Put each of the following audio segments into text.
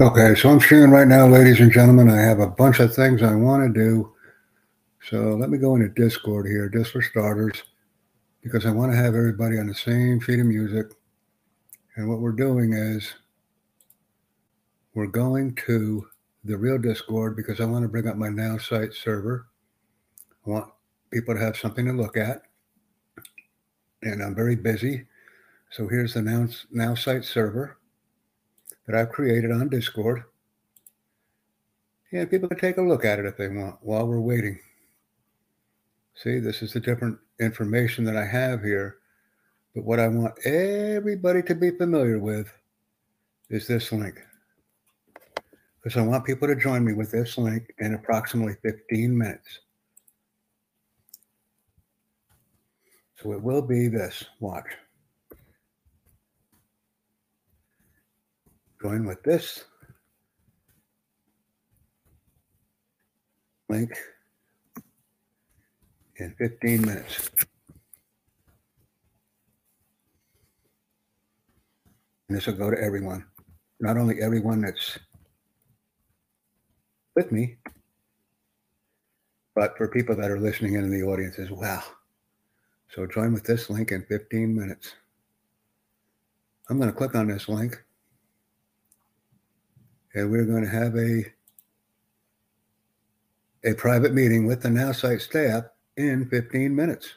Okay, so I'm sharing right now, ladies and gentlemen. I have a bunch of things I want to do. So let me go into Discord here, just for starters, because I want to have everybody on the same feed of music. And what we're doing is we're going to the real Discord because I want to bring up my now site server. I want people to have something to look at. And I'm very busy. So here's the now, now site server that I've created on Discord. And people can take a look at it if they want while we're waiting. See, this is the different information that I have here. But what I want everybody to be familiar with is this link. Because I want people to join me with this link in approximately 15 minutes. So it will be this. Watch. Join with this link in 15 minutes. And this will go to everyone, not only everyone that's with me, but for people that are listening in, in the audience as well. So join with this link in 15 minutes. I'm going to click on this link and we're going to have a a private meeting with the now site staff in 15 minutes.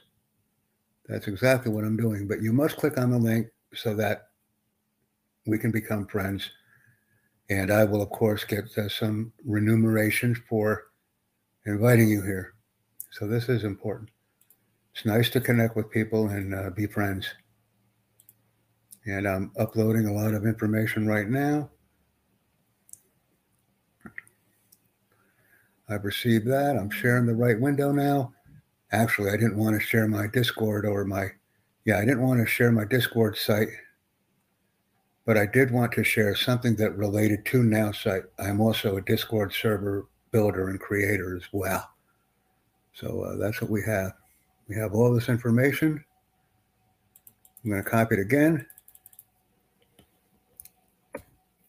That's exactly what I'm doing. But you must click on the link so that we can become friends. And I will, of course, get uh, some remuneration for inviting you here. So this is important. It's nice to connect with people and uh, be friends. And I'm uploading a lot of information right now. I've received that. I'm sharing the right window now. Actually, I didn't want to share my Discord or my, yeah, I didn't want to share my Discord site, but I did want to share something that related to Now site. I'm also a Discord server builder and creator as well. So uh, that's what we have. We have all this information. I'm going to copy it again.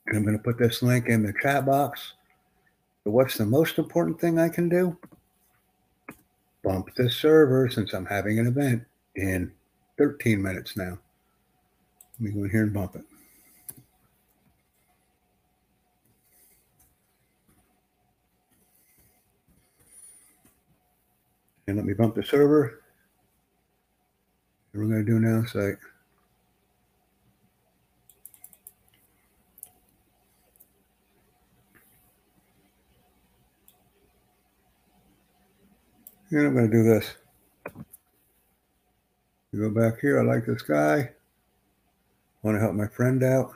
And I'm going to put this link in the chat box. What's the most important thing I can do? Bump the server since I'm having an event in 13 minutes now. Let me go in here and bump it. And let me bump the server. What we're going to do now is And I'm going to do this. You go back here. I like this guy. Want to help my friend out.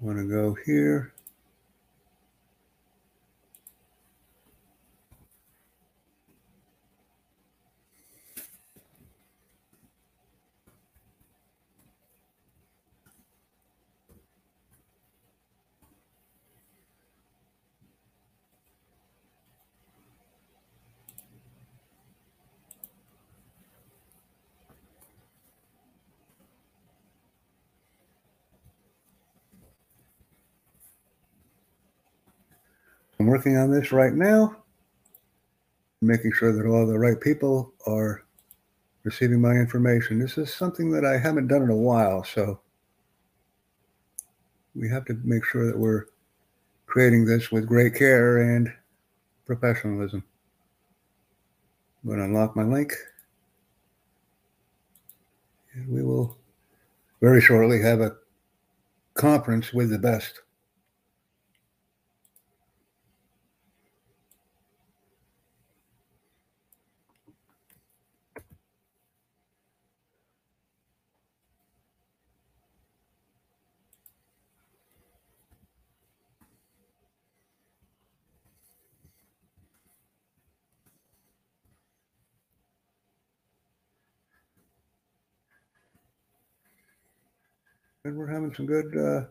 Want to go here. Working on this right now, making sure that all the right people are receiving my information. This is something that I haven't done in a while, so we have to make sure that we're creating this with great care and professionalism. I'm going to unlock my link. And we will very shortly have a conference with the best. and we're having some good uh,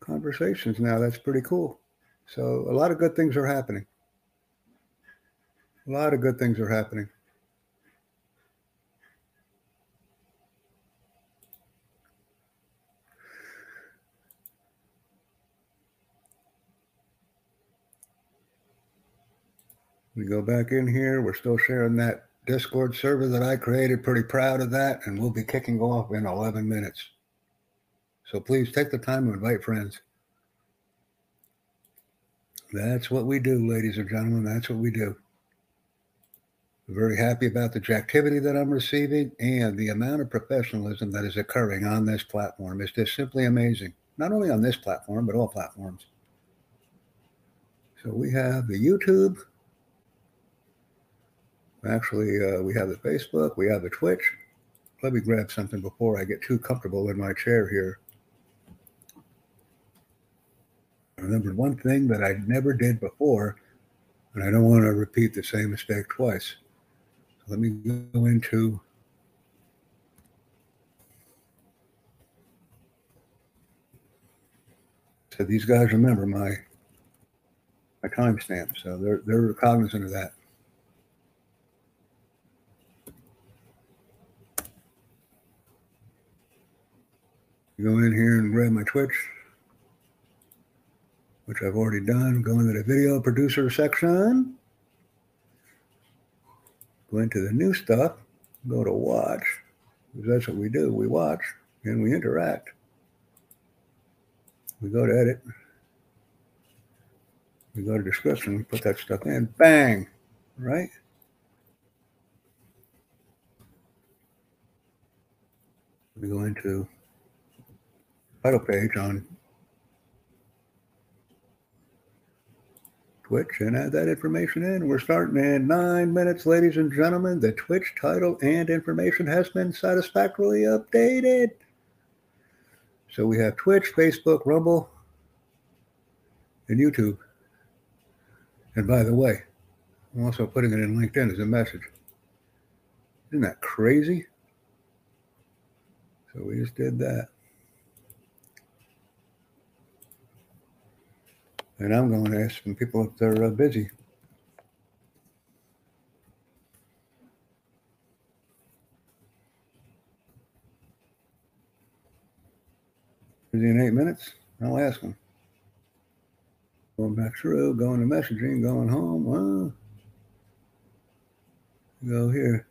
conversations now. That's pretty cool. So a lot of good things are happening. A lot of good things are happening. We go back in here. We're still sharing that Discord server that I created. Pretty proud of that. And we'll be kicking off in 11 minutes. So please take the time to invite friends. That's what we do, ladies and gentlemen. That's what we do. I'm very happy about the activity that I'm receiving and the amount of professionalism that is occurring on this platform. It's just simply amazing. Not only on this platform, but all platforms. So we have the YouTube. Actually, uh, we have the Facebook. We have the Twitch. Let me grab something before I get too comfortable in my chair here. I remembered one thing that I never did before, and I don't want to repeat the same mistake twice. So let me go into so these guys remember my my timestamp, so they're they're cognizant of that. Go in here and grab my Twitch which I've already done. Go into the video producer section. Go into the new stuff. Go to watch. Because that's what we do. We watch and we interact. We go to edit. We go to description. We put that stuff in. Bang. Right? We go into title page on Twitch and add that information in. We're starting in nine minutes, ladies and gentlemen. The Twitch title and information has been satisfactorily updated. So we have Twitch, Facebook, Rumble, and YouTube. And by the way, I'm also putting it in LinkedIn as a message. Isn't that crazy? So we just did that. And I'm going to ask some people if they're uh, busy. Busy in eight minutes? I'll ask them. Going back through, going to messaging, going home. go here.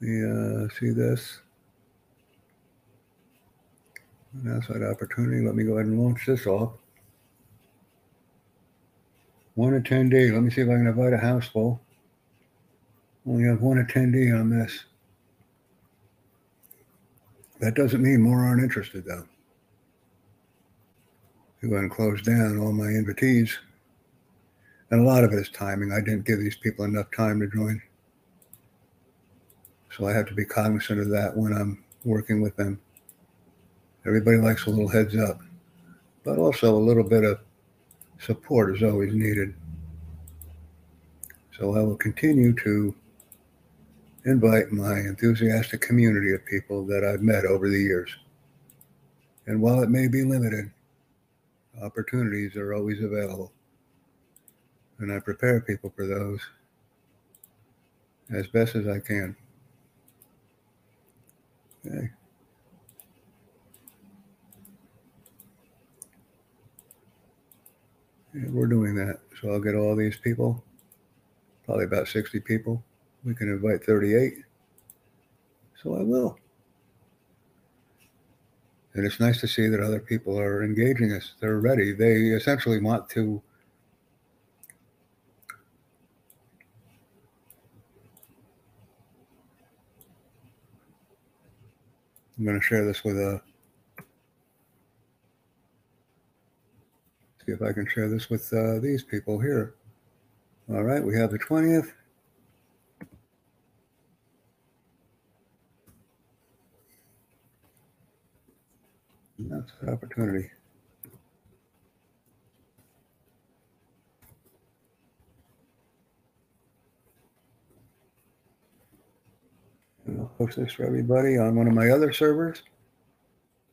The uh, see this an outside opportunity. Let me go ahead and launch this off. One attendee. Let me see if I can invite a house full. Only have one attendee on this. That doesn't mean more aren't interested, though. Go ahead and close down all my invitees. And a lot of it is timing. I didn't give these people enough time to join. So I have to be cognizant of that when I'm working with them. Everybody likes a little heads up, but also a little bit of support is always needed. So I will continue to invite my enthusiastic community of people that I've met over the years. And while it may be limited, opportunities are always available. And I prepare people for those as best as I can. Okay. And we're doing that. So I'll get all these people, probably about 60 people. We can invite 38. So I will. And it's nice to see that other people are engaging us. They're ready. They essentially want to I'm going to share this with a See if I can share this with uh, these people here. All right, we have the 20th. That's an opportunity. And I'll post this for everybody on one of my other servers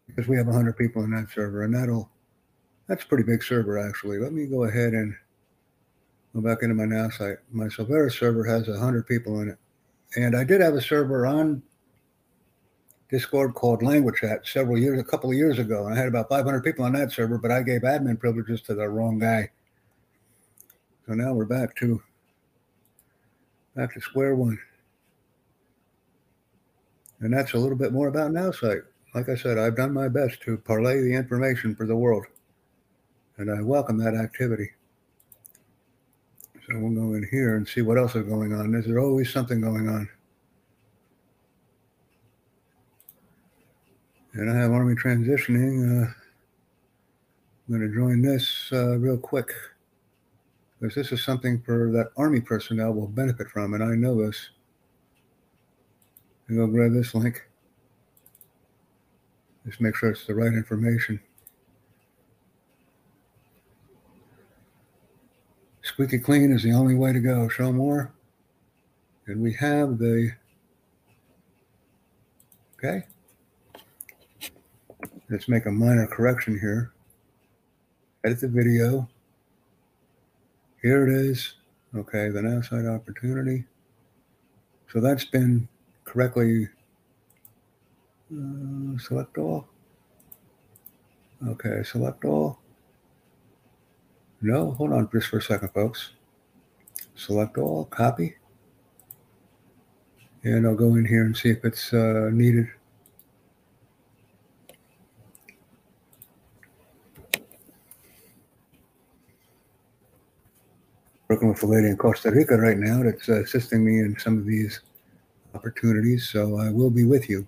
because we have 100 people in that server, and that'll that's a pretty big server, actually. Let me go ahead and go back into my now site. My Silvera server has 100 people in it. And I did have a server on Discord called Language Chat several years, a couple of years ago. And I had about 500 people on that server, but I gave admin privileges to the wrong guy. So now we're back to back to square one. And that's a little bit more about NowSite. Like I said, I've done my best to parlay the information for the world. And I welcome that activity. So we'll go in here and see what else is going on. There's always something going on. And I have Army transitioning. Uh, I'm going to join this uh, real quick because this is something for that Army personnel will benefit from, and I know this. I go grab this link. Just make sure it's the right information. Squeaky clean is the only way to go. Show more. And we have the, okay. Let's make a minor correction here edit the video. Here it is. Okay, the outside opportunity. So that's been correctly uh, select all. Okay, select all. No, hold on just for a second, folks. Select all, copy. And I'll go in here and see if it's uh, needed. working with a lady in Costa Rica right now that's uh, assisting me in some of these opportunities. So I will be with you.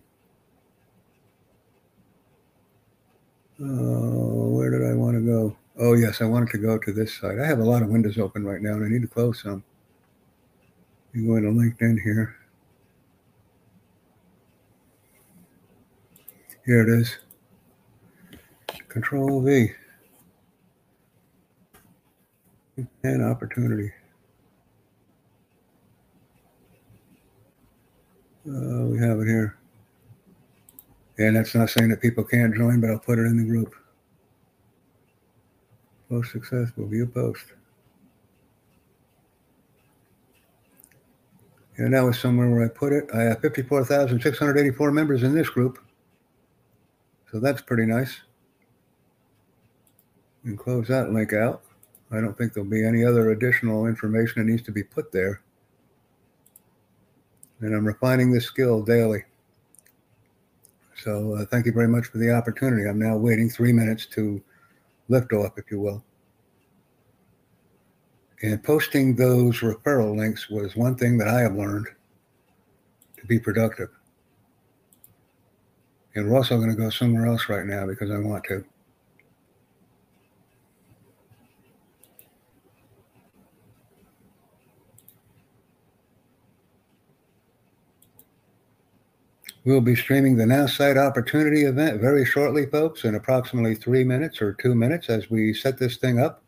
Oh, where did I want to go? Oh, yes, I wanted to go to this side. I have a lot of windows open right now and I need to close some. You go into LinkedIn here. Here it is. Control V. and opportunity. Uh, we have it here. And that's not saying that people can't join, but I'll put it in the group. Post successful, view post. And that was somewhere where I put it. I have 54,684 members in this group. So that's pretty nice. And close that link out. I don't think there'll be any other additional information that needs to be put there. And I'm refining this skill daily. So uh, thank you very much for the opportunity. I'm now waiting three minutes to lift off, if you will. And posting those referral links was one thing that I have learned to be productive. And we're also going to go somewhere else right now because I want to. We'll be streaming the Now Site Opportunity event very shortly, folks, in approximately three minutes or two minutes as we set this thing up.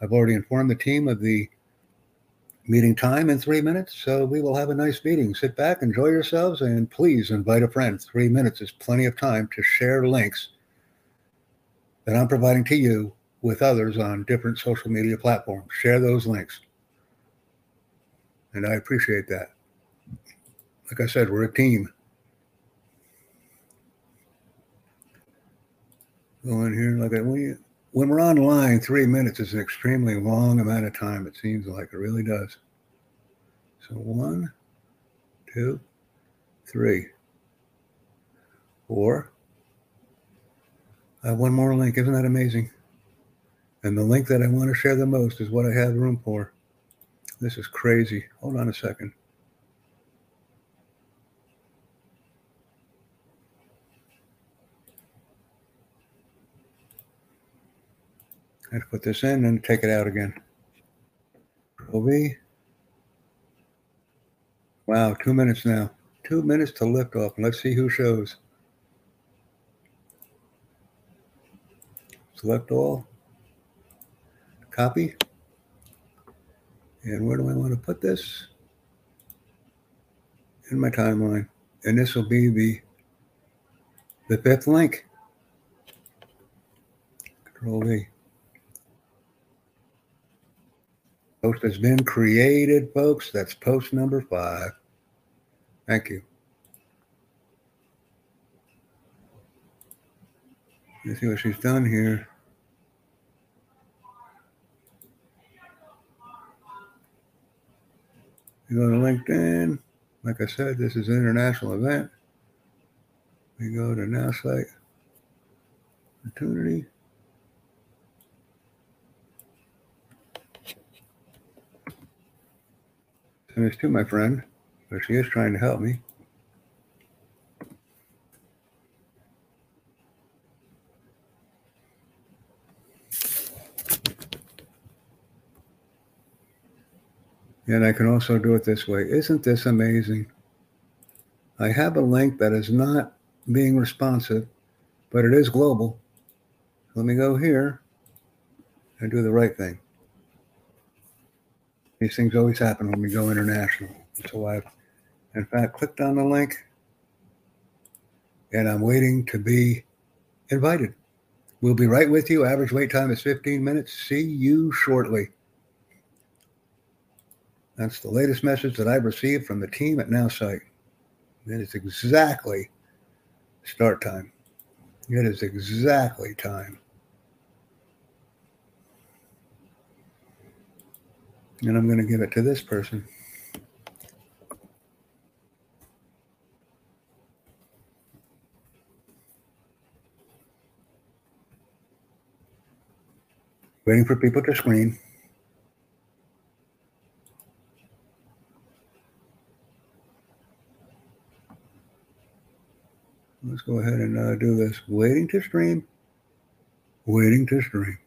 I've already informed the team of the meeting time in three minutes, so we will have a nice meeting. Sit back, enjoy yourselves, and please invite a friend. Three minutes is plenty of time to share links that I'm providing to you with others on different social media platforms. Share those links. And I appreciate that. Like I said, we're a team. Go in here and look at when we're online, three minutes is an extremely long amount of time. It seems like it really does. So one, two, three, four. I have one more link. Isn't that amazing? And the link that I want to share the most is what I have room for. This is crazy. Hold on a second. Put this in and take it out again. OV. Wow, two minutes now. Two minutes to lift off. Let's see who shows. Select all. Copy. And where do I want to put this? In my timeline. And this will be the the fifth link. Control V. Post has been created, folks. That's post number five. Thank you. Let's see what she's done here. You go to LinkedIn. Like I said, this is an international event. We go to now site. Send this to my friend, but she is trying to help me. And I can also do it this way. Isn't this amazing? I have a link that is not being responsive, but it is global. Let me go here and do the right thing. These things always happen when we go international. So I've, in fact, clicked on the link and I'm waiting to be invited. We'll be right with you. Average wait time is 15 minutes. See you shortly. That's the latest message that I've received from the team at NowSite. It is exactly start time. It is exactly time. And I'm going to give it to this person. Waiting for people to screen. Let's go ahead and uh, do this. Waiting to stream. Waiting to stream.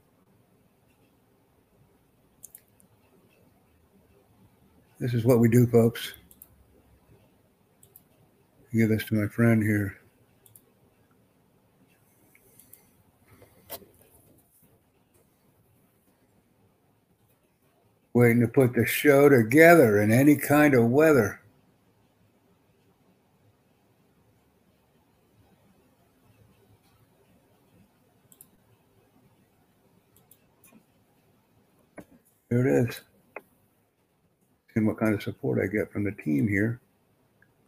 This is what we do, folks. Give this to my friend here. Waiting to put the show together in any kind of weather. Here it is. And what kind of support I get from the team here.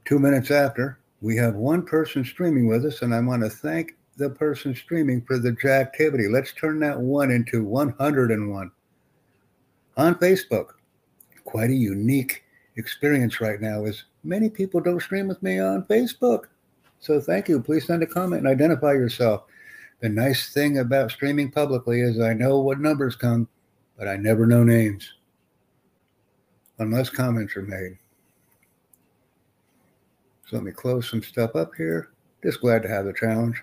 Two minutes after, we have one person streaming with us, and I want to thank the person streaming for the activity. Let's turn that one into 101 on Facebook. Quite a unique experience right now is many people don't stream with me on Facebook. So thank you. Please send a comment and identify yourself. The nice thing about streaming publicly is I know what numbers come but I never know names unless comments are made. So let me close some stuff up here. Just glad to have the challenge.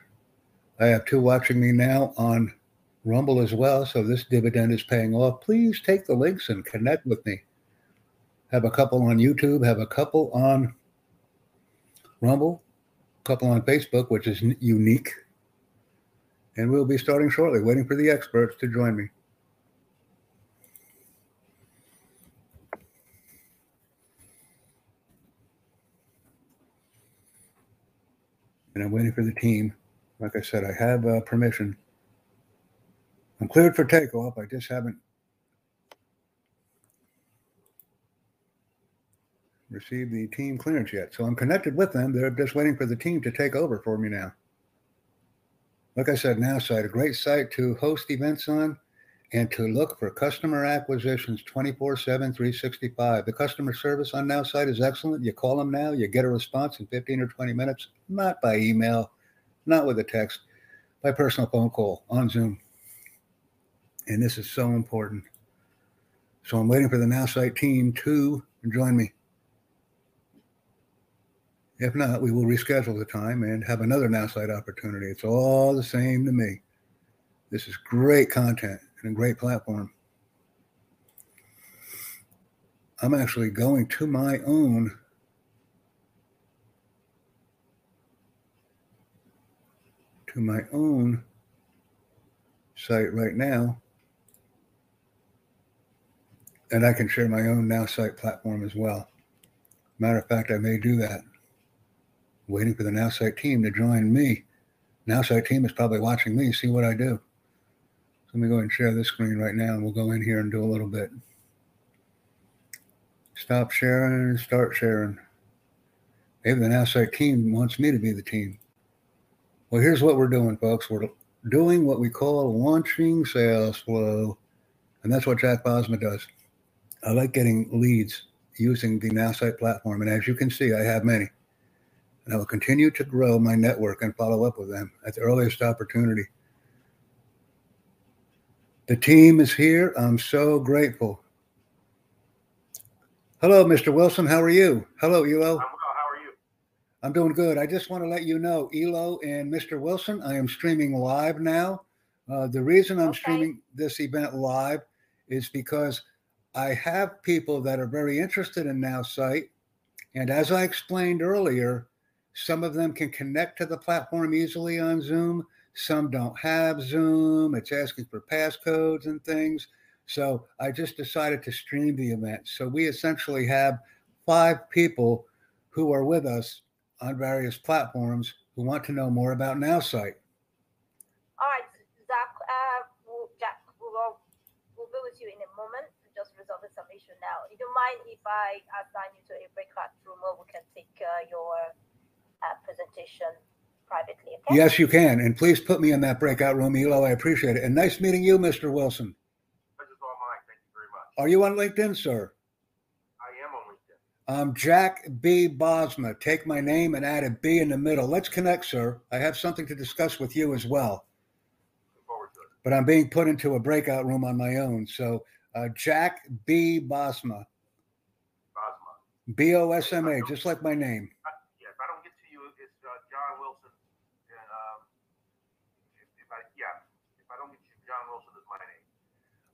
I have two watching me now on Rumble as well, so this dividend is paying off. Please take the links and connect with me. Have a couple on YouTube, have a couple on Rumble, a couple on Facebook, which is unique. And we'll be starting shortly, waiting for the experts to join me. And I'm waiting for the team. Like I said, I have uh, permission. I'm cleared for takeoff. I just haven't received the team clearance yet. So I'm connected with them. They're just waiting for the team to take over for me now. Like I said, now site, a great site to host events on and to look for customer acquisitions 24 7 365 the customer service on now site is excellent. You call them now you get a response in 15 or 20 minutes not by email not with a text by personal phone call on zoom. And this is so important. So i'm waiting for the now site team to join me. If not we will reschedule the time and have another now site opportunity. It's all the same to me. This is great content and great platform. I'm actually going to my own to my own site right now. And I can share my own now site platform as well. Matter of fact, I may do that. Waiting for the now site team to join me. Now site team is probably watching me, see what I do. Let me go ahead and share this screen right now and we'll go in here and do a little bit. Stop sharing and start sharing. Maybe the NowSite team wants me to be the team. Well, here's what we're doing, folks. We're doing what we call launching sales flow. And that's what Jack Bosma does. I like getting leads using the NowSite platform. And as you can see, I have many. And I will continue to grow my network and follow up with them at the earliest opportunity. The team is here. I'm so grateful. Hello, Mr. Wilson. How are you? Hello, Elo. I'm well. How are you? I'm doing good. I just want to let you know, Elo and Mr. Wilson, I am streaming live now. Uh, the reason I'm okay. streaming this event live is because I have people that are very interested in NowSite. And as I explained earlier, some of them can connect to the platform easily on Zoom. Some don't have Zoom. It's asking for passcodes and things. So I just decided to stream the event. So we essentially have five people who are with us on various platforms who want to know more about NowSite. All right, Zach, uh, Jack, we'll, we'll be with you in a moment just resolving some issue now. You don't mind if I assign you to a breakout room where we can take uh, your uh, presentation privately. Okay? Yes, you can. And please put me in that breakout room, Elo. I appreciate it. And nice meeting you, Mr. Wilson. Pleasure's all mine. Thank you very much. Are you on LinkedIn, sir? I am on LinkedIn. I'm Jack B. Bosma. Take my name and add a B in the middle. Let's connect, sir. I have something to discuss with you as well. Looking forward to it. But I'm being put into a breakout room on my own. So, uh, Jack B. Bosma. Bosma. B O S M A, just like my name.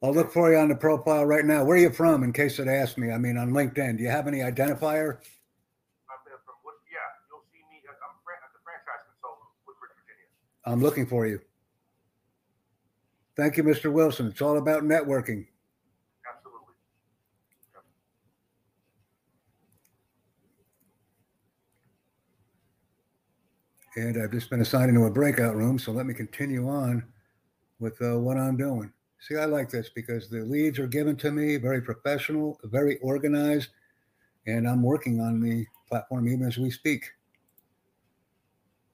I'll look for you on the profile right now. Where are you from, in case it asks me? I mean, on LinkedIn. Do you have any identifier? I'm from yeah, you'll see me. I'm the franchise consultant, Woodbridge, Virginia. I'm looking for you. Thank you, Mr. Wilson. It's all about networking. Absolutely. And I've just been assigned into a breakout room, so let me continue on with uh, what I'm doing. See, I like this because the leads are given to me, very professional, very organized, and I'm working on the platform even as we speak.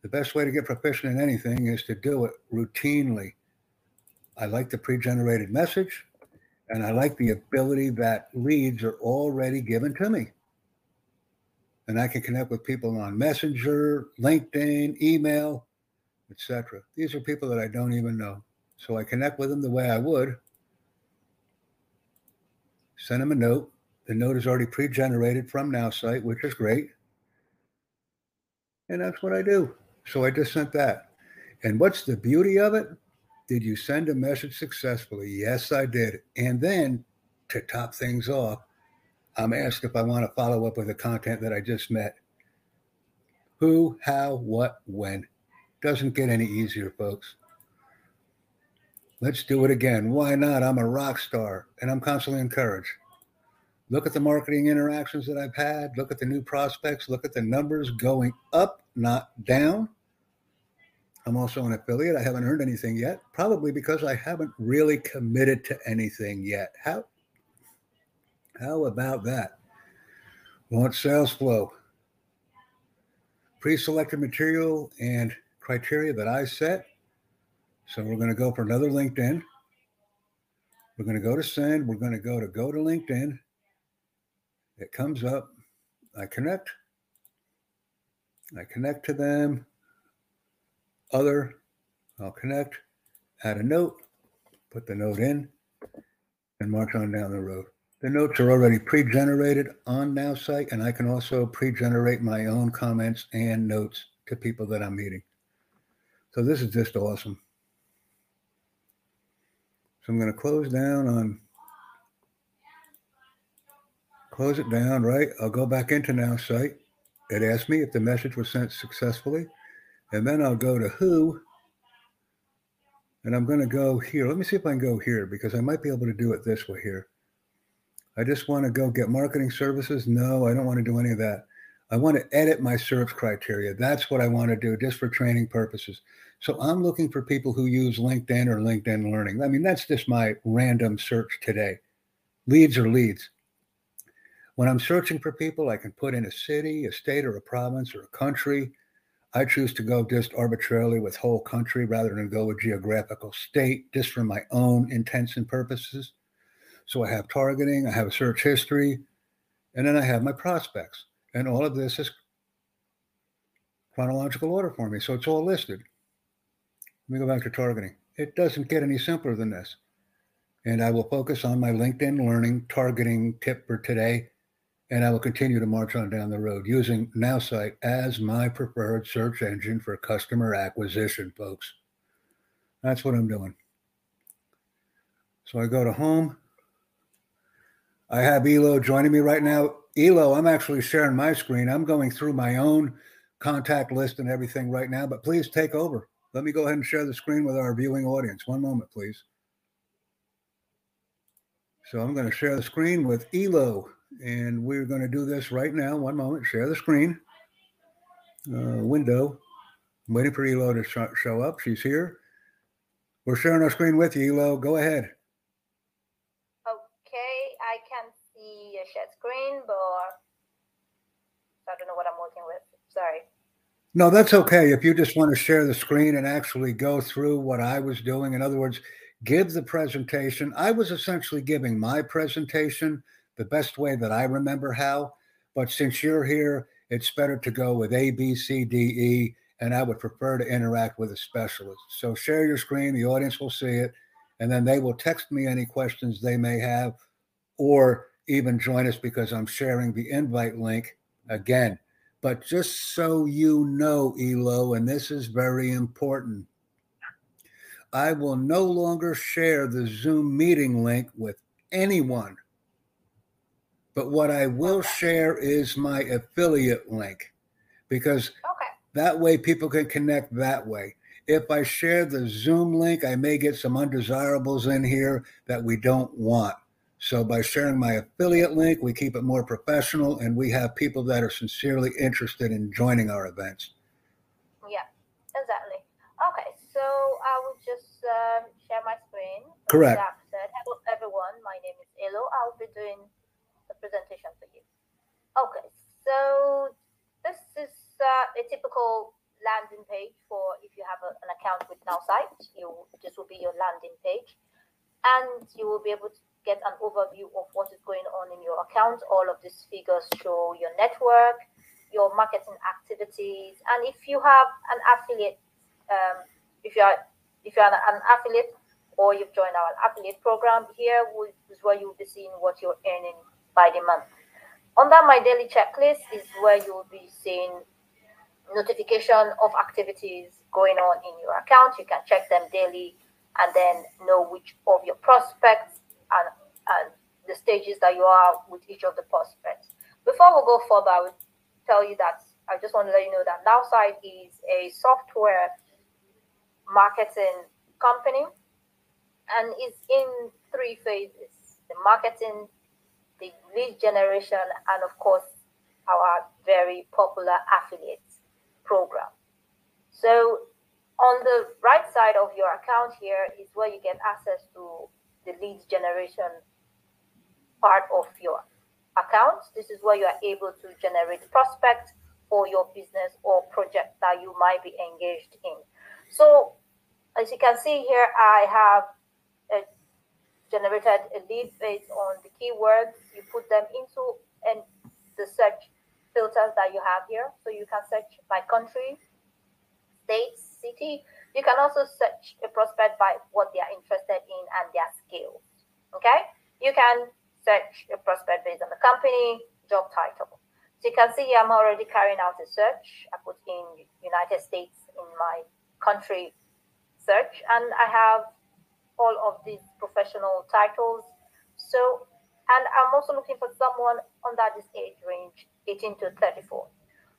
The best way to get proficient in anything is to do it routinely. I like the pre generated message, and I like the ability that leads are already given to me. And I can connect with people on Messenger, LinkedIn, email, etc. These are people that I don't even know. So I connect with them the way I would. Send them a note. The note is already pre-generated from Now site, which is great. And that's what I do. So I just sent that. And what's the beauty of it? Did you send a message successfully? Yes, I did. And then to top things off, I'm asked if I want to follow up with the content that I just met. Who, how, what, when. Doesn't get any easier, folks. Let's do it again. Why not? I'm a rock star and I'm constantly encouraged. Look at the marketing interactions that I've had. Look at the new prospects. Look at the numbers going up, not down. I'm also an affiliate. I haven't earned anything yet, probably because I haven't really committed to anything yet. How, how about that? Launch sales flow. Pre selected material and criteria that I set so we're going to go for another LinkedIn. We're going to go to send. We're going to go to go to LinkedIn. It comes up. I connect. I connect to them. Other. I'll connect. Add a note. Put the note in and march on down the road. The notes are already pre-generated on Now site, and I can also pre-generate my own comments and notes to people that I'm meeting. So this is just awesome. So I'm going to close down on, close it down, right? I'll go back into now site. It asks me if the message was sent successfully. And then I'll go to who, and I'm going to go here. Let me see if I can go here because I might be able to do it this way here. I just want to go get marketing services. No, I don't want to do any of that. I want to edit my search criteria. That's what I want to do just for training purposes. So I'm looking for people who use LinkedIn or LinkedIn Learning. I mean, that's just my random search today. Leads are leads. When I'm searching for people, I can put in a city, a state, or a province, or a country. I choose to go just arbitrarily with whole country rather than go with geographical state, just for my own intents and purposes. So I have targeting, I have a search history, And then I have my prospects. And all of this is chronological order for me. So it's all listed. Let me go back to targeting. It doesn't get any simpler than this. And I will focus on my LinkedIn learning targeting tip for today. And I will continue to march on down the road using NowSite as my preferred search engine for customer acquisition, folks. That's what I'm doing. So I go to home. I have Elo joining me right now. Elo, I'm actually sharing my screen. I'm going through my own contact list and everything right now, but please take over. Let me go ahead and share the screen with our viewing audience. One moment, please. So I'm going to share the screen with Elo, and we're going to do this right now. One moment, share the screen. Uh, window. I'm waiting for Elo to sh- show up. She's here. We're sharing our screen with you, Elo. Go ahead. Okay, I can see a shared screen, but I don't know what I'm working with. Sorry. No, that's okay. If you just want to share the screen and actually go through what I was doing, in other words, give the presentation. I was essentially giving my presentation the best way that I remember how. But since you're here, it's better to go with A, B, C, D, E, and I would prefer to interact with a specialist. So share your screen, the audience will see it, and then they will text me any questions they may have, or even join us because I'm sharing the invite link again. But just so you know, Elo, and this is very important, I will no longer share the Zoom meeting link with anyone. But what I will share is my affiliate link because Okay. that way people can connect that way. If I share the Zoom link, I may get some undesirables in here that we don't want. So by sharing my affiliate link, we keep it more professional and we have people that are sincerely interested in joining our events. Yeah, exactly. Okay, so I will just um, share my screen. Correct. Said, hello everyone. My name is Elo. I'll be doing the presentation for you. Okay, so this is uh, a typical landing page for if you have a, an account with NowSite. You this will be your landing page, and you will be able to get an overview of what is going on in your account. All of these figures show your network, your marketing activities, and if you have an affiliate, um, if you are if you are an affiliate or you've joined our affiliate program, here is where you'll be seeing what you're earning by the month. Under my daily checklist is where you will be seeing notification of activities going on in your account. You can check them daily and then know which of your prospects and, and the stages that you are with each of the prospects. Before we go further, I will tell you that I just want to let you know that NowSite is a software marketing company and is in three phases the marketing, the lead generation, and of course, our very popular affiliate program. So, on the right side of your account here is where you get access to the lead generation part of your account. This is where you are able to generate prospects for your business or project that you might be engaged in. So, as you can see here, I have a generated a lead based on the keywords. You put them into and the search filters that you have here. So you can search by country, state, city. You can also search a prospect by what they are interested in and their skills. Okay? You can search prospect based on the company, job title. So you can see I'm already carrying out a search. I put in United States in my country search and I have all of these professional titles. So, and I'm also looking for someone under this age range, 18 to 34.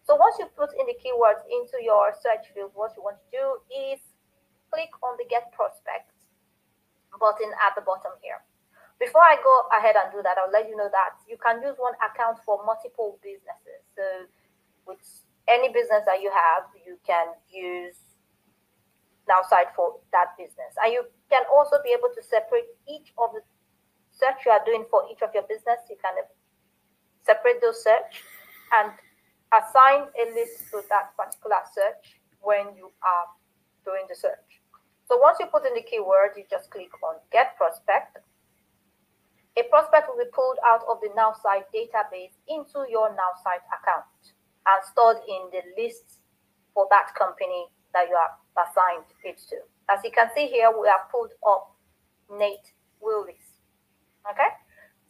So once you put in the keywords into your search field, what you want to do is click on the Get Prospect button at the bottom here. Before I go ahead and do that, I'll let you know that you can use one account for multiple businesses. So with any business that you have, you can use NowSite for that business. And you can also be able to separate each of the search you are doing for each of your business. You can separate those search and assign a list to that particular search when you are doing the search. So once you put in the keyword, you just click on Get Prospect. A prospect will be pulled out of the NowSite database into your NowSite account and stored in the list for that company that you have assigned it to. As you can see here, we have pulled up Nate Willis. Okay,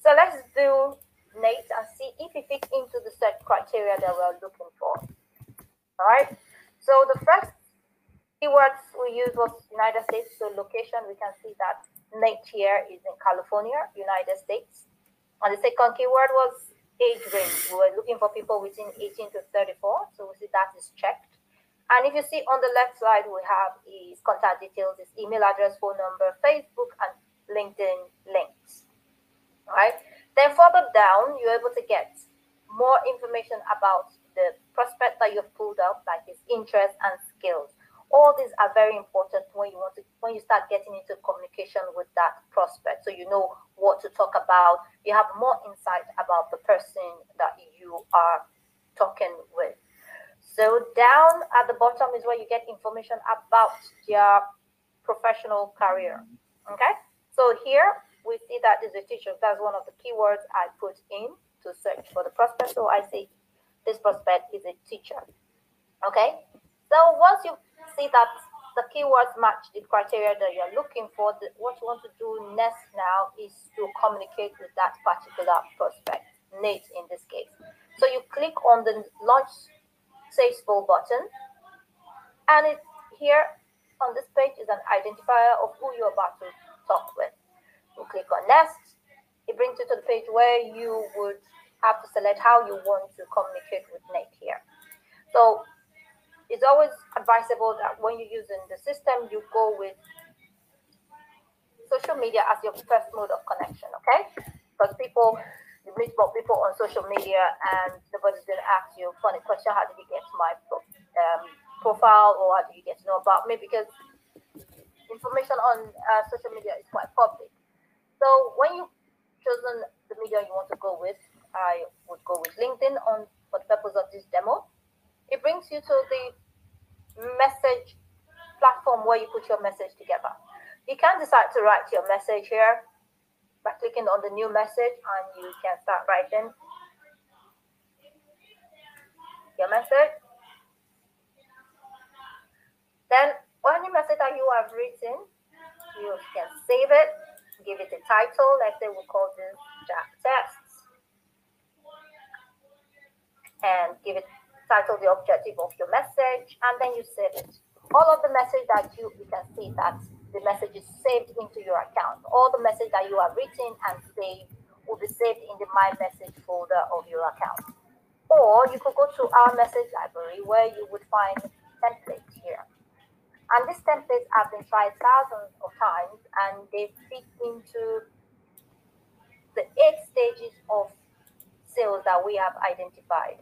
so let's do Nate and see if he fits into the search criteria that we're looking for. All right, so the first keywords we use was United States, so location, we can see that Nate is in California, United States. And the second keyword was age range. We were looking for people within 18 to 34, so we see that is checked. And if you see on the left side, we have his contact details, his email address, phone number, Facebook, and LinkedIn links. All right. Then further down, you're able to get more information about the prospect that you've pulled up, like his interests and skills. All these are very important when you want to when you start getting into communication with that prospect. So you know what to talk about. You have more insight about the person that you are talking with. So down at the bottom is where you get information about your professional career. Okay. So here we see that is a teacher. That's one of the keywords I put in to search for the prospect. So I say this prospect is a teacher. Okay. So once you see that the keywords match the criteria that you're looking for, the, what you want to do next now is to communicate with that particular prospect, Nate in this case. So you click on the launch full button. And here on this page is an identifier of who you're about to talk with. You click on next. It brings you to the page where you would have to select how you want to communicate with Nate here. So it's always advisable that when you're using the system, you go with social media as your first mode of connection, okay? Because people you meet more people on social media and nobody's going to ask you a funny question how did you get to my um, profile or how do you get to know about me? Because information on uh, social media is quite public. So when you've chosen the media you want to go with i would go with linkedin on for the purpose of this demo it brings you to the message platform where you put your message together you can decide to write your message here by clicking on the new message and you can start writing your message. Then any message that you have written, you can save it, give it a title. Let's say we call this Jack Tests. And give it title the objective of your message, and then you save it. All of the message that you you can see that the message is saved into your account. All the message that you have written and saved will be saved in the My Message folder of your account. Or you could go to our message library where you would find templates here. And these templates have been tried thousands of times and they fit into the eight stages of sales that we have identified.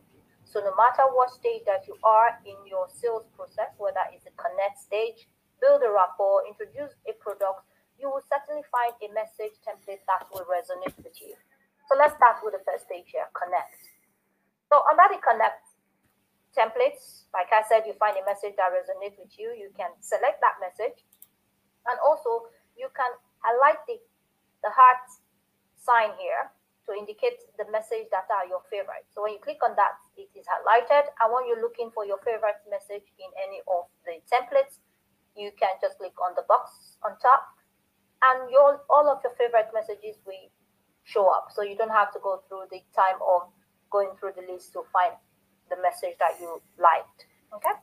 So no matter what stage that you are in your sales process, whether it's a connect stage, build a rapport, introduce a product, you will certainly find a message template that will resonate with you. So let's start with the first stage here, connect. So under the connect templates, like I said, you find a message that resonates with you. You can select that message. And also you can highlight the, the heart sign here to indicate the message that are your favorite. So when you click on that, it is highlighted. And when you're looking for your favorite message in any of the templates, you can just click on the box on top and your all of your favorite messages will show up. So you don't have to go through the time of going through the list to find the message that you liked. Okay.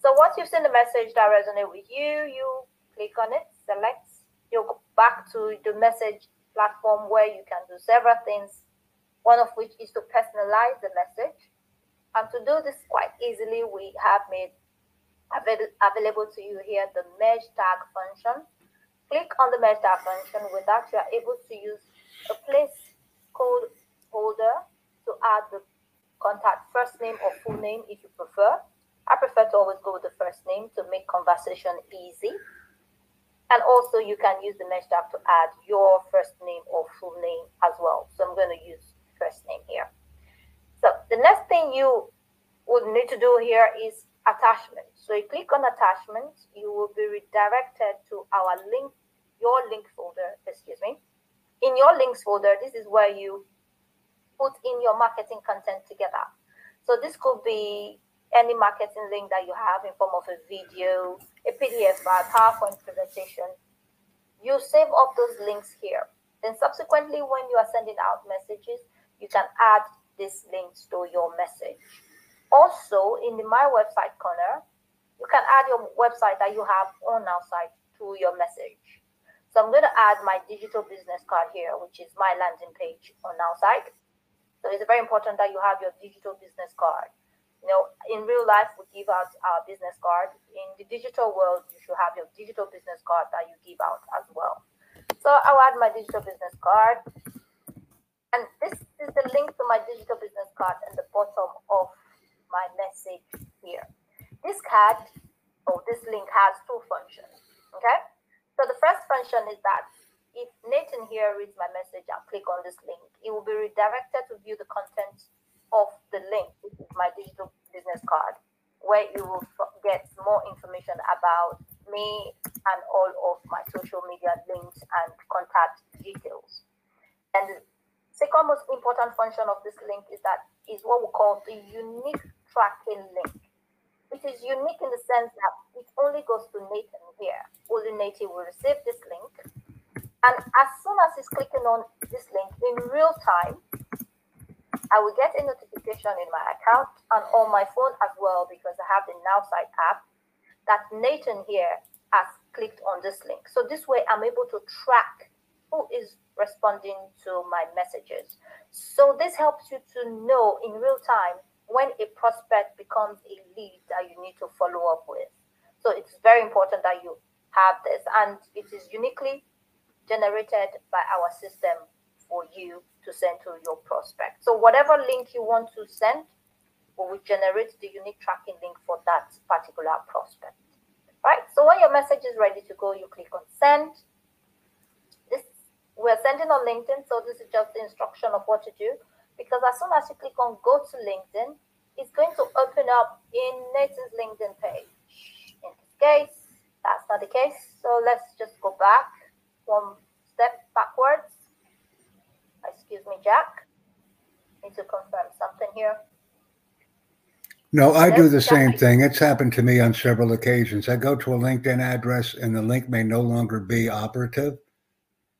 So once you've seen the message that resonates with you, you click on it, select, you go back to the message platform where you can do several things, one of which is to personalize the message. And to do this quite easily, we have made available to you here the merge tag function. Click on the merge tag function. With that, you are able to use a place code holder to add the contact first name or full name if you prefer. I prefer to always go with the first name to make conversation easy. And also you can use the merge tag to add your first name or full name as well. So I'm going to use first name here. So the next thing you would need to do here is attachment. So you click on attachment, you will be redirected to our link, your link folder, excuse me. in your links folder, this is where you put in your marketing content together. So this could be any marketing link that you have in form of a video, a PDF a uh, PowerPoint presentation. You save up those links here. Then subsequently, when you are sending out messages, you can add these links to your message. Also, in the My Website corner, you can add your website that you have on our site to your message. So I'm going to add my digital business card here, which is my landing page on our site. So it's very important that you have your digital business card. You know, in real life, we give out our business card. In the digital world, you should have your digital business card that you give out as well. So I'll add my digital business card. And this is the link to my digital business card in the bottom of my message here. This card or this link has two functions. Okay. So the first function is that if Nathan here reads my message and click on this link, it will be redirected to view the content of the link, which is my digital business card, where you will get more information about me and all of my social media links and contact details. And the second most important function of this link is that is what we call the unique tracking link, which is unique in the sense that it only goes to Nathan here. Only Nathan will receive this link and as soon as he's clicking on this link in real time, I will get a notification in my account and on my phone as well because I have the NowSite app that Nathan here has clicked on this link. So this way I'm able to track who is responding to my messages. So this helps you to know in real time when a prospect becomes a lead that you need to follow up with. So it's very important that you have this and it is uniquely generated by our system for you to send to your prospect. So whatever link you want to send, we will generate the unique tracking link for that particular prospect. Right. So when your message is ready to go, you click on send. This we're sending on LinkedIn, so this is just the instruction of what to do. Because as soon as you click on go to LinkedIn, it's going to open up in Nathan's LinkedIn page. In this case, that's not the case. So let's just go back one step backwards. Excuse me, Jack. Need to confirm something here. No, I do the same thing. It's happened to me on several occasions. I go to a LinkedIn address and the link may no longer be operative.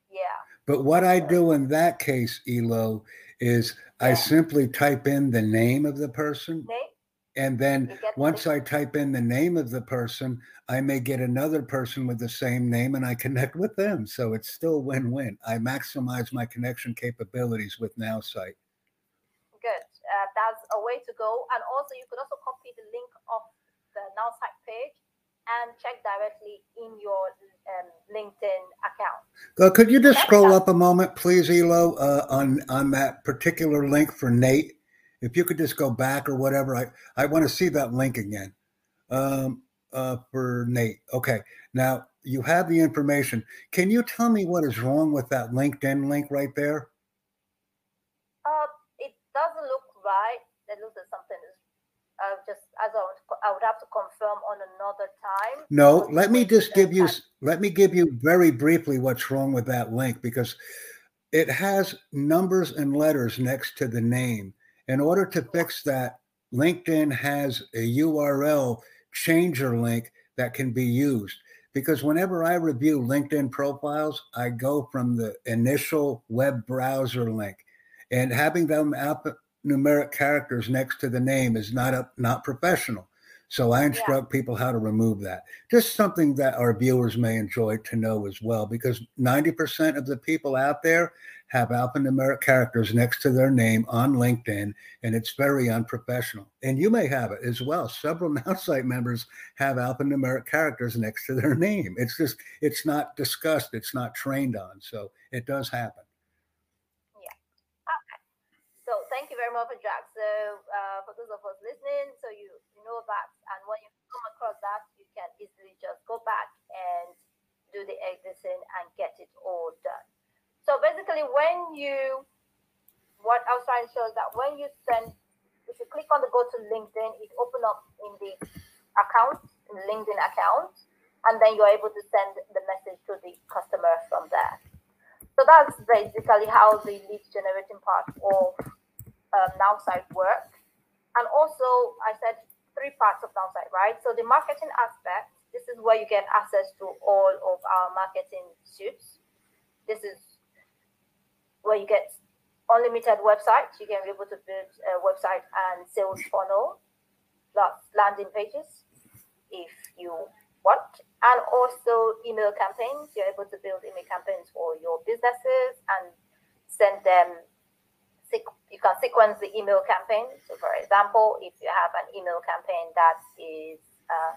Yeah. But what I do in that case, Elo, is yeah. I simply type in the name of the person. Name? And then once I type in the name of the person, I may get another person with the same name and I connect with them. So it's still win win. I maximize my connection capabilities with NowSite. Good. Uh, that's a way to go. And also, you could also copy the link of the NowSite page and check directly in your um, LinkedIn account. Uh, could you just scroll up a moment, please, Elo, uh, on on that particular link for Nate? If you could just go back or whatever, I, I want to see that link again um, uh, for Nate. Okay. Now you have the information. Can you tell me what is wrong with that LinkedIn link right there? Uh, it doesn't look right. It looks like something is uh, just as I would, I would have to confirm on another time. No, let me just give you let me give you very briefly what's wrong with that link because it has numbers and letters next to the name in order to fix that, LinkedIn has a URL changer link that can be used. Because whenever I review LinkedIn profiles, I go from the initial web browser link. And having them alphanumeric characters next to the name is not a, not professional. So I instruct yeah. people how to remove that. Just something that our viewers may enjoy to know as well, because 90% of the people out there have alphanumeric characters next to their name on LinkedIn, and it's very unprofessional. And you may have it as well. Several NowSite members have alphanumeric characters next to their name. It's just, it's not discussed, it's not trained on. So it does happen. Yeah. Okay. So thank you very much, for Jack. So uh, for those of us listening, so you, you know that, and when you come across that, you can easily just go back and do the editing and get it all done. So basically, when you, what I was trying to show is that when you send, if you click on the go to LinkedIn, it open up in the account, in the LinkedIn account, and then you're able to send the message to the customer from there. So that's basically how the lead generating part of um, NowSite work. And also, I said three parts of NowSite, right? So the marketing aspect, this is where you get access to all of our marketing suites. This is where you get unlimited websites. You can be able to build a website and sales funnel, plus landing pages if you want. And also email campaigns. You're able to build email campaigns for your businesses and send them you can sequence the email campaign. So, for example, if you have an email campaign that is, uh,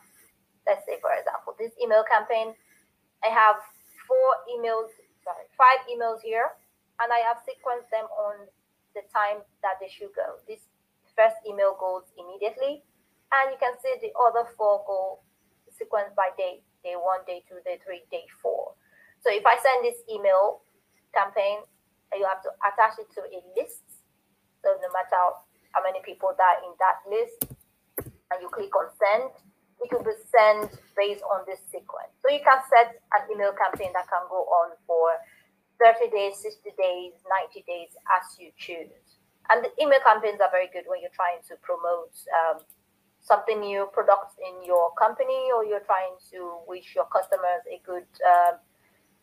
let's say, for example, this email campaign, I have four emails, sorry, five emails here, and I have sequenced them on the time that they should go. This first email goes immediately, and you can see the other four go sequenced by day day one, day two, day three, day four. So if I send this email campaign, you have to attach it to a list so no matter how many people that in that list, and you click on send, it will be sent based on this sequence. So you can set an email campaign that can go on for 30 days, 60 days, 90 days, as you choose. And the email campaigns are very good when you're trying to promote um, something new, products in your company, or you're trying to wish your customers a good, um,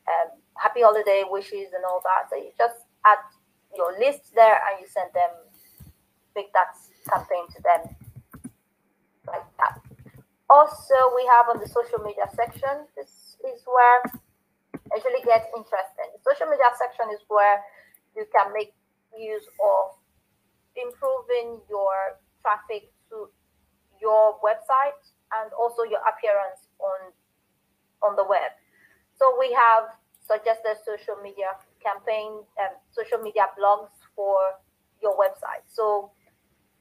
um, happy holiday wishes and all that. So you just add your list there and you send them, make that campaign to them like that. Also, we have on the social media section, this is where actually get interesting. Social media section is where you can make use of improving your traffic to your website and also your appearance on on the web. So we have suggested social media campaign, um, social media blogs for your website. So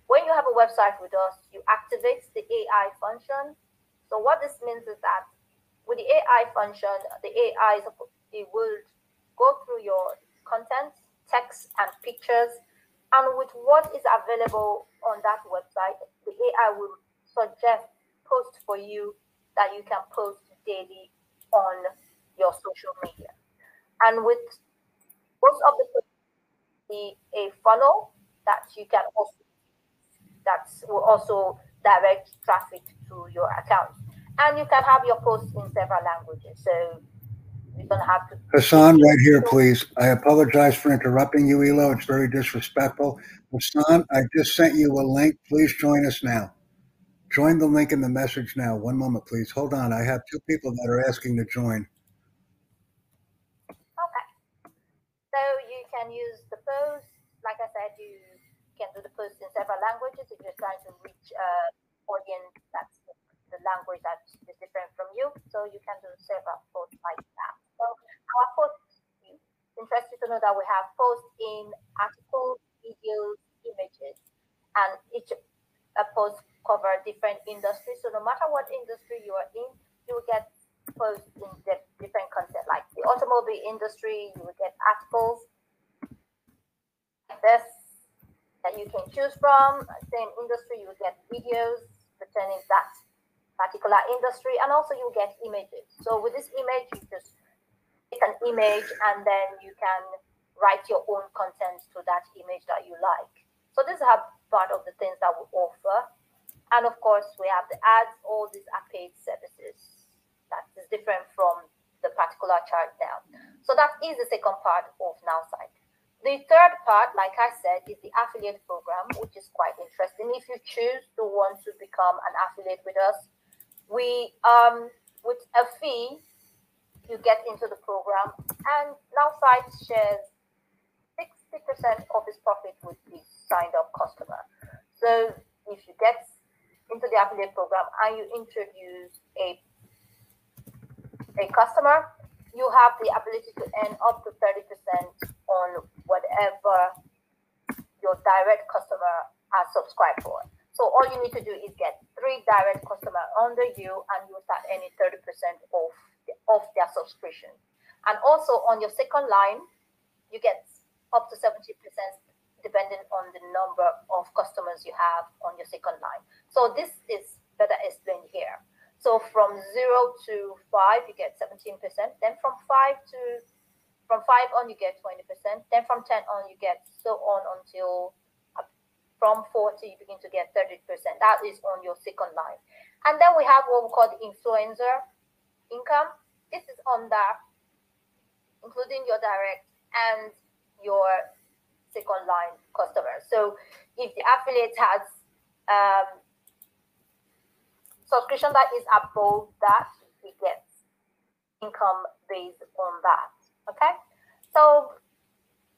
when you have a website with us, you activate the AI function. So what this means is that with the AI function, the AI is it will go through your content, text, and pictures, and with what is available on that website, the AI will suggest posts for you that you can post daily on your social media. And with most of the be a funnel that you can also that will also direct traffic to your account. And you can have your posts in several languages. So don't have to Hassan, right here, please. I apologize for interrupting you, Elo. It's very disrespectful. Hassan, I just sent you a link. Please join us now. Join the link in the message now. One moment, please. Hold on. I have two people that are asking to join. Okay. So you can use the post. Like I said, you can do the post in several languages if you're trying to reach an audience that's the language that is different from you. So you can do several posts like that. Our posts, interested to know that we have posts in articles, videos, images, and each post cover different industries. So no matter what industry you are in, you will get posts in different content. Like the automobile industry, you will get articles like this that you can choose from. Same industry, you will get videos pertaining that particular industry, and also you get images. So with this image, you just take an image and then you can write your own content to that image that you like. So these are part of the things that we offer. And of course, we have the ads, all these are paid services that is different from the particular chart now. So that is the second part of NowSite. The third part, like I said, is the affiliate program, which is quite interesting. If you choose to want to become an affiliate with us, we um with a fee, you get into the program, and NowSite shares 60% of his profit with the signed up customer. So if you get into the affiliate program and you introduce a a customer, you have the ability to earn up to 30% on whatever your direct customer has subscribed for. So all you need to do is get three direct customer under you and you start earning 30% off, off their subscription. And also on your second line, you get up to 70% depending on the number of customers you have on your second line. So this is better explained here. So from zero to five, you get 17%. Then from five to from five on you get 20%. Then from 10 on you get so on until uh, from 40 you begin to get 30%. That is on your second line. And then we have what we call the influencer income. This is on that, including your direct and your second line customers. So if the affiliate has um, subscription that is above that, we get income based on that. Okay, so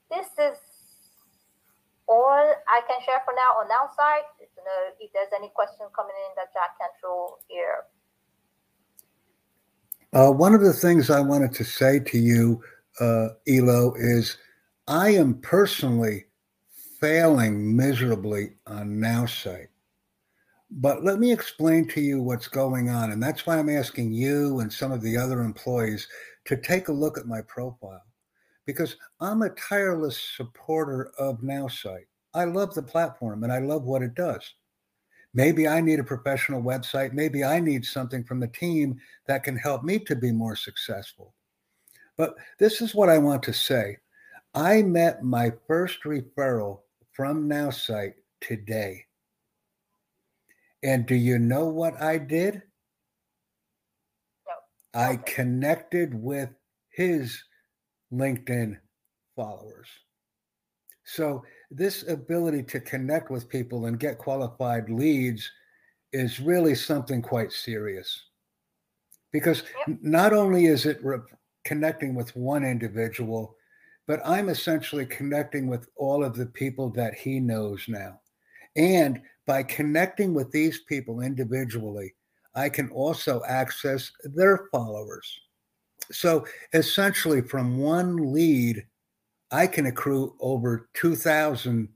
this is all I can share for now on our side. You know, if there's any question coming in that Jack can throw here. Uh, one of the things I wanted to say to you, uh, Elo, is I am personally failing miserably on NowSite. But let me explain to you what's going on. And that's why I'm asking you and some of the other employees to take a look at my profile because I'm a tireless supporter of NowSite. I love the platform and I love what it does. Maybe I need a professional website. Maybe I need something from the team that can help me to be more successful. But this is what I want to say. I met my first referral from NowSite today. And do you know what I did? No. I connected with his LinkedIn followers. So, this ability to connect with people and get qualified leads is really something quite serious. Because yep. not only is it re- connecting with one individual, but I'm essentially connecting with all of the people that he knows now. And by connecting with these people individually, I can also access their followers. So essentially, from one lead, I can accrue over 2,000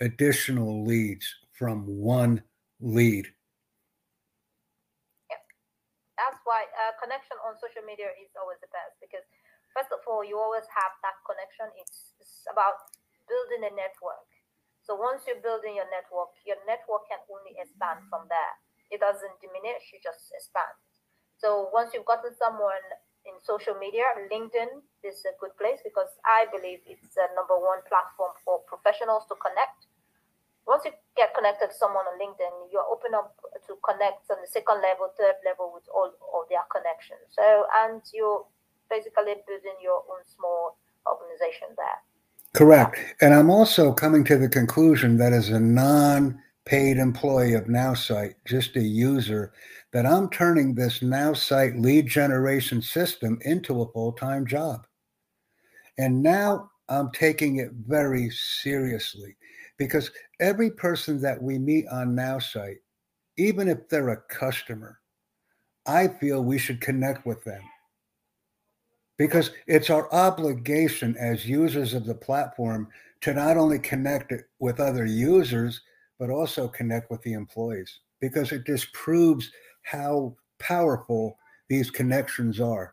additional leads from one lead. Yep. That's why uh, connection on social media is always the best because, first of all, you always have that connection. It's, it's about building a network. So once you're building your network, your network can only expand from there it doesn't diminish, you just expand. So once you've gotten someone in social media, LinkedIn is a good place because I believe it's the number one platform for professionals to connect. Once you get connected to someone on LinkedIn, you're open up to connect on the second level, third level with all of their connections. So, and you're basically building your own small organization there. Correct. And I'm also coming to the conclusion that as a non paid employee of NowSite, just a user, that I'm turning this NowSite lead generation system into a full time job. And now I'm taking it very seriously because every person that we meet on NowSite, even if they're a customer, I feel we should connect with them because it's our obligation as users of the platform to not only connect with other users, but also connect with the employees because it just proves how powerful these connections are.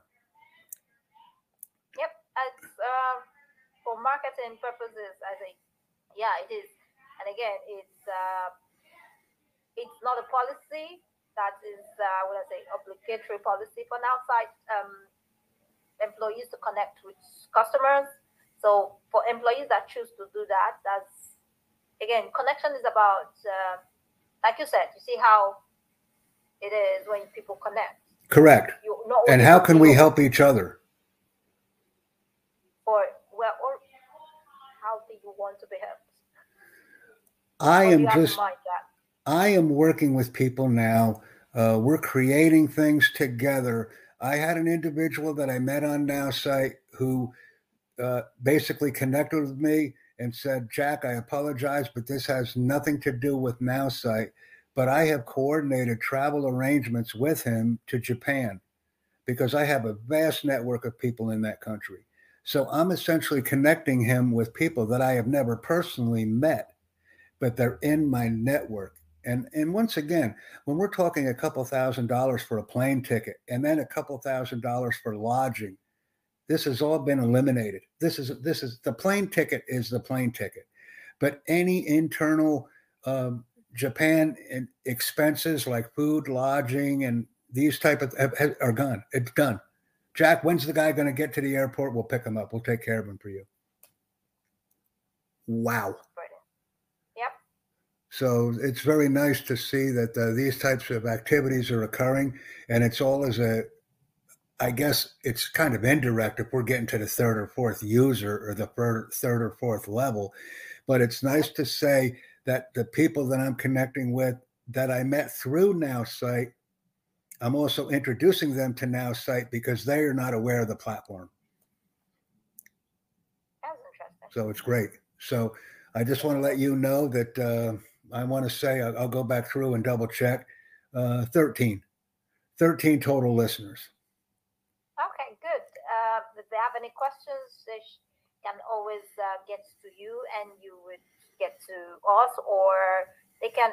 Yep, as uh, for marketing purposes, I think, yeah, it is. And again, it's uh, it's not a policy that is, uh, what I say, obligatory policy for an outside um, employees to connect with customers. So for employees that choose to do that, that's again, connection is about, uh, like you said, you see how it is when people connect. Correct. You and how can we help each other? Or well, or how do you want to be helped? I am just. I am working with people now. Uh, we're creating things together. I had an individual that I met on NowSite who uh, basically connected with me and said, Jack, I apologize, but this has nothing to do with Now NowSite. But I have coordinated travel arrangements with him to Japan because I have a vast network of people in that country. So I'm essentially connecting him with people that I have never personally met, but they're in my network. And and once again, when we're talking a couple thousand dollars for a plane ticket and then a couple thousand dollars for lodging this has all been eliminated. This is this is the plane ticket is the plane ticket, but any internal um, Japan expenses like food, lodging, and these type of are gone. It's done. Jack, when's the guy going to get to the airport? We'll pick him up. We'll take care of him for you. Wow. Yep. So it's very nice to see that uh, these types of activities are occurring, and it's all as a, I guess it's kind of indirect if we're getting to the third or fourth user or the third, third or fourth level, but it's nice to say that the people that I'm connecting with that I met through NowSite, I'm also introducing them to NowSite because they are not aware of the platform. Interesting. So it's great. So I just want to let you know that uh, I want to say I'll, I'll, go back through and double check. Uh, 13, 13 total listeners. Okay, good. Uh, if they have any questions, they can always uh, get to you and you would get to us, or they can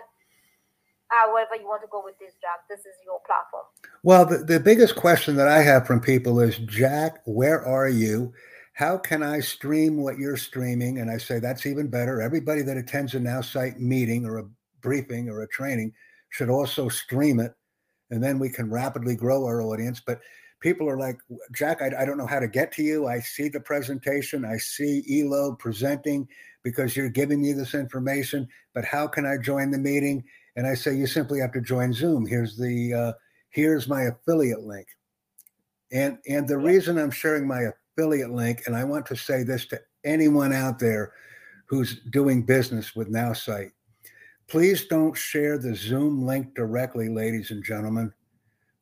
however you want to go with this, Jack. This is your platform. Well, the, the biggest question that I have from people is Jack, where are you? How can I stream what you're streaming? And I say that's even better. Everybody that attends a NowSite meeting or a briefing or a training should also stream it. And then we can rapidly grow our audience. But people are like, Jack, I, I don't know how to get to you. I see the presentation, I see Elo presenting because you're giving me this information, but how can I join the meeting? And I say, you simply have to join Zoom. Here's the uh, here's my affiliate link. And and the reason I'm sharing my affiliate link, and I want to say this to anyone out there who's doing business with NowSite, please don't share the Zoom link directly, ladies and gentlemen,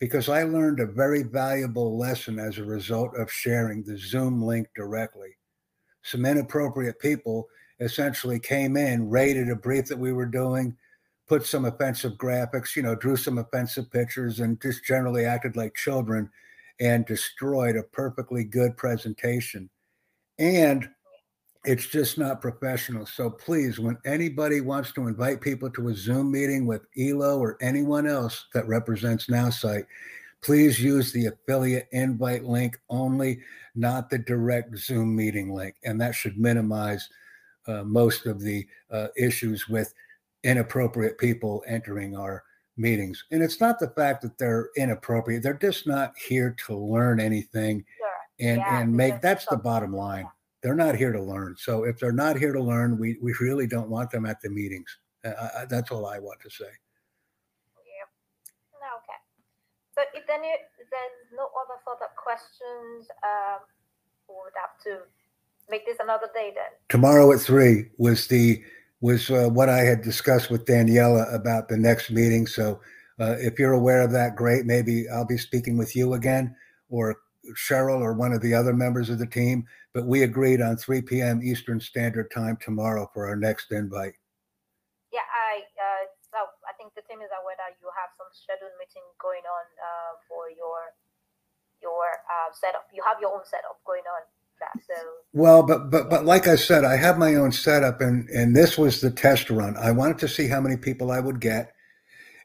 because I learned a very valuable lesson as a result of sharing the Zoom link directly. Some inappropriate people essentially came in, raided a brief that we were doing, put some offensive graphics, you know, drew some offensive pictures, and just generally acted like children and destroyed a perfectly good presentation. And it's just not professional. So please, when anybody wants to invite people to a Zoom meeting with Elo or anyone else that represents NowSite, please use the affiliate invite link only, not the direct Zoom meeting link. And that should minimize uh, most of the uh, issues with inappropriate people entering our meetings. And it's not the fact that they're inappropriate, they're just not here to learn anything Sure. and, Yeah, and make that's the bottom line. They're not here to learn. So if they're not here to learn, we, we really don't want them at the meetings. Uh, that's all I want to say. Okay. So if then you, there's no other further questions, um, we would have to make this another day then. Tomorrow at three was the was uh, what I had discussed with Daniela about the next meeting. So uh, if you're aware of that, great. Maybe I'll be speaking with you again, or Cheryl, or one of the other members of the team. But we agreed on 3 p.m. Eastern Standard Time tomorrow for our next invite. Yeah, I, uh, so I think the team is aware that you have some scheduled meeting going on, uh, for your, your, uh, setup. You have your own setup going on, Jack, so. Well, but but but like I said, I have my own setup, and and this was the test run. I wanted to see how many people I would get,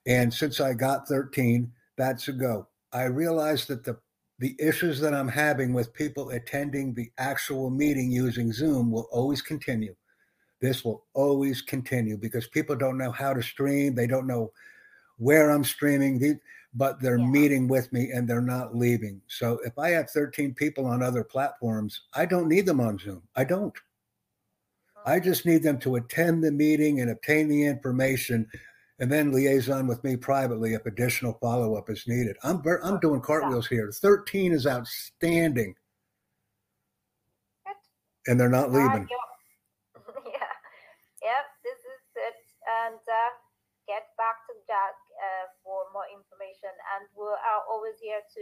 and since I got 13, that's a go. I realized that the the issues that I'm having with people attending the actual meeting using Zoom will always continue. This will always continue because people don't know how to stream. They don't know where I'm streaming, but they're Yeah. meeting with me and they're not leaving. So if I have 13 people on other platforms, I don't need them on Zoom. I don't. I just need them to attend the meeting and obtain the information and then liaison with me privately if additional follow-up is needed. I'm ver- I'm doing cartwheels here. 13 is outstanding and they're not leaving. yep. Yeah, yep, this is it. And uh, get back to Jack uh, for more information. And we are always here to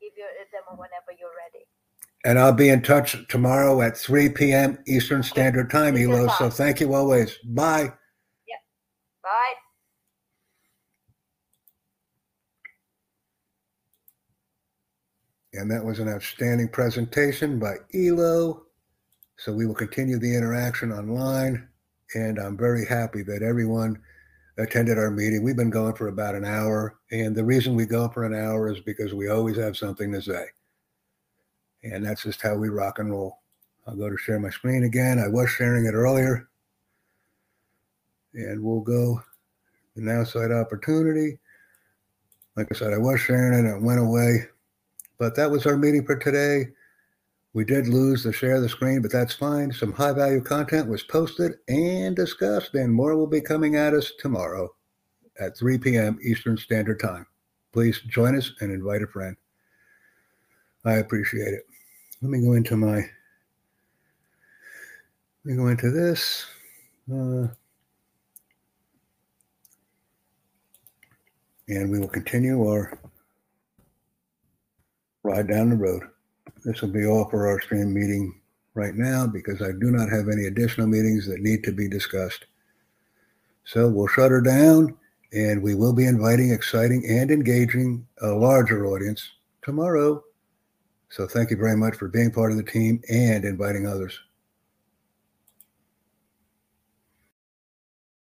give you a demo whenever you're ready. And I'll be in touch tomorrow at 3 p.m. Eastern Standard Time, Elo. So thank you always. Bye. Yep. Bye. And that was an outstanding presentation by Elo. So we will continue the interaction online. And I'm very happy that everyone attended our meeting. We've been going for about an hour. And the reason we go for an hour is because we always have something to say. And that's just how we rock and roll. I'll go to share my screen again. I was sharing it earlier. And we'll go the NowSite opportunity. Like I said, I was sharing it, and it went away But that was our meeting for today. We did lose the share of the screen, but that's fine. Some high value content was posted and discussed, and more will be coming at us tomorrow at 3 p.m. Eastern Standard Time. Please join us and invite a friend. I appreciate it. Let me go into my, let me go into this. Uh, and we will continue our ride down the road. This will be all for our stream meeting right now because I do not have any additional meetings that need to be discussed. So we'll shut her down and we will be inviting exciting and engaging a larger audience tomorrow. So thank you very much for being part of the team and inviting others.